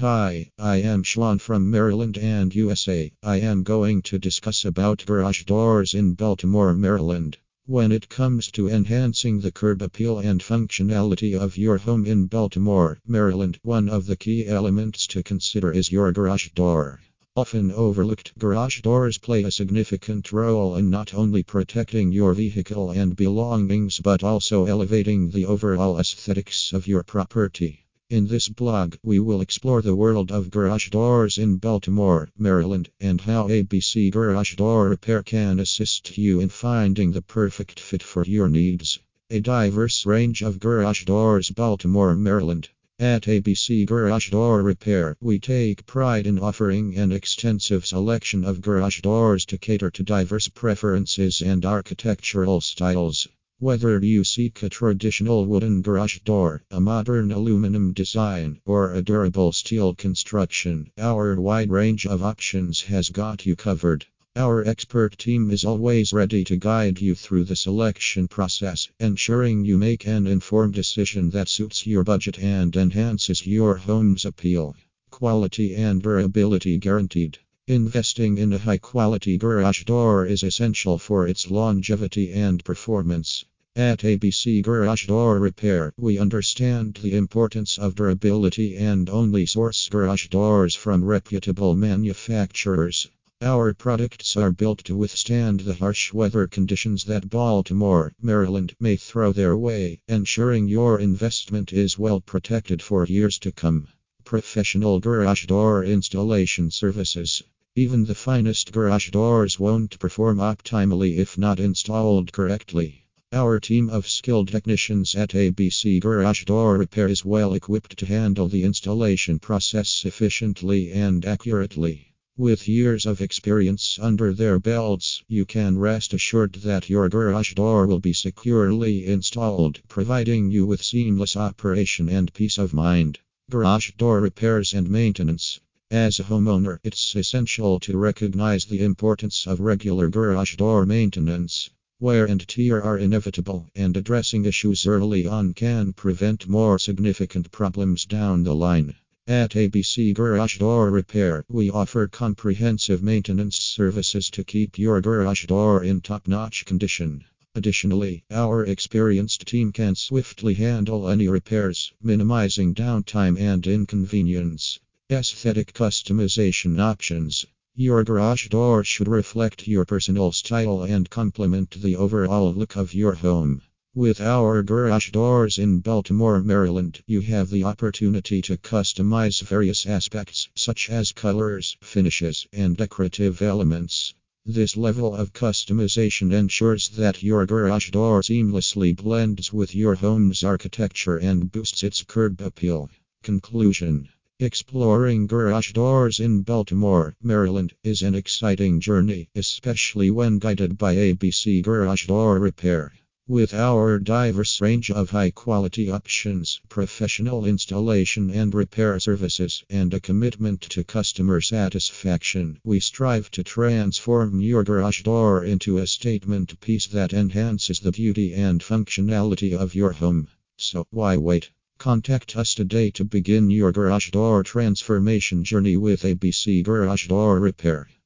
Hi, I am Sean from Maryland and USA. I am going to discuss about garage doors in Baltimore, Maryland. When it comes to enhancing the curb appeal and functionality of your home in Baltimore, Maryland, one of the key elements to consider is your garage door. Often overlooked, garage doors play a significant role in not only protecting your vehicle and belongings but also elevating the overall aesthetics of your property. In this blog, we will explore the world of garage doors in Baltimore, Maryland, and how ABC Garage Door Repair can assist you in finding the perfect fit for your needs. A diverse range of garage doors, Baltimore, Maryland. At ABC Garage Door Repair, we take pride in offering an extensive selection of garage doors to cater to diverse preferences and architectural styles. Whether you seek a traditional wooden garage door, a modern aluminum design, or a durable steel construction, our wide range of options has got you covered. Our expert team is always ready to guide you through the selection process, ensuring you make an informed decision that suits your budget and enhances your home's appeal. Quality and durability guaranteed. Investing in a high quality garage door is essential for its longevity and performance. At ABC Garage Door Repair, we understand the importance of durability and only source garage doors from reputable manufacturers. Our products are built to withstand the harsh weather conditions that Baltimore, Maryland may throw their way, ensuring your investment is well protected for years to come. Professional garage door installation services. Even the finest garage doors won't perform optimally if not installed correctly. Our team of skilled technicians at ABC Garage Door Repair is well equipped to handle the installation process efficiently and accurately. With years of experience under their belts, you can rest assured that your garage door will be securely installed, providing you with seamless operation and peace of mind. Garage door repairs and maintenance. As a homeowner, it's essential to recognize the importance of regular garage door maintenance. Wear and tear are inevitable, and addressing issues early on can prevent more significant problems down the line. At ABC Garage Door Repair, we offer comprehensive maintenance services to keep your garage door in top notch condition. Additionally, our experienced team can swiftly handle any repairs, minimizing downtime and inconvenience. Aesthetic customization options. Your garage door should reflect your personal style and complement the overall look of your home. With our garage doors in Baltimore, Maryland, you have the opportunity to customize various aspects, such as colors, finishes, and decorative elements. This level of customization ensures that your garage door seamlessly blends with your home's architecture and boosts its curb appeal. Conclusion Exploring garage doors in Baltimore, Maryland is an exciting journey, especially when guided by ABC Garage Door Repair. With our diverse range of high quality options, professional installation and repair services, and a commitment to customer satisfaction, we strive to transform your garage door into a statement piece that enhances the beauty and functionality of your home. So, why wait? Contact us today to begin your garage door transformation journey with ABC Garage Door Repair.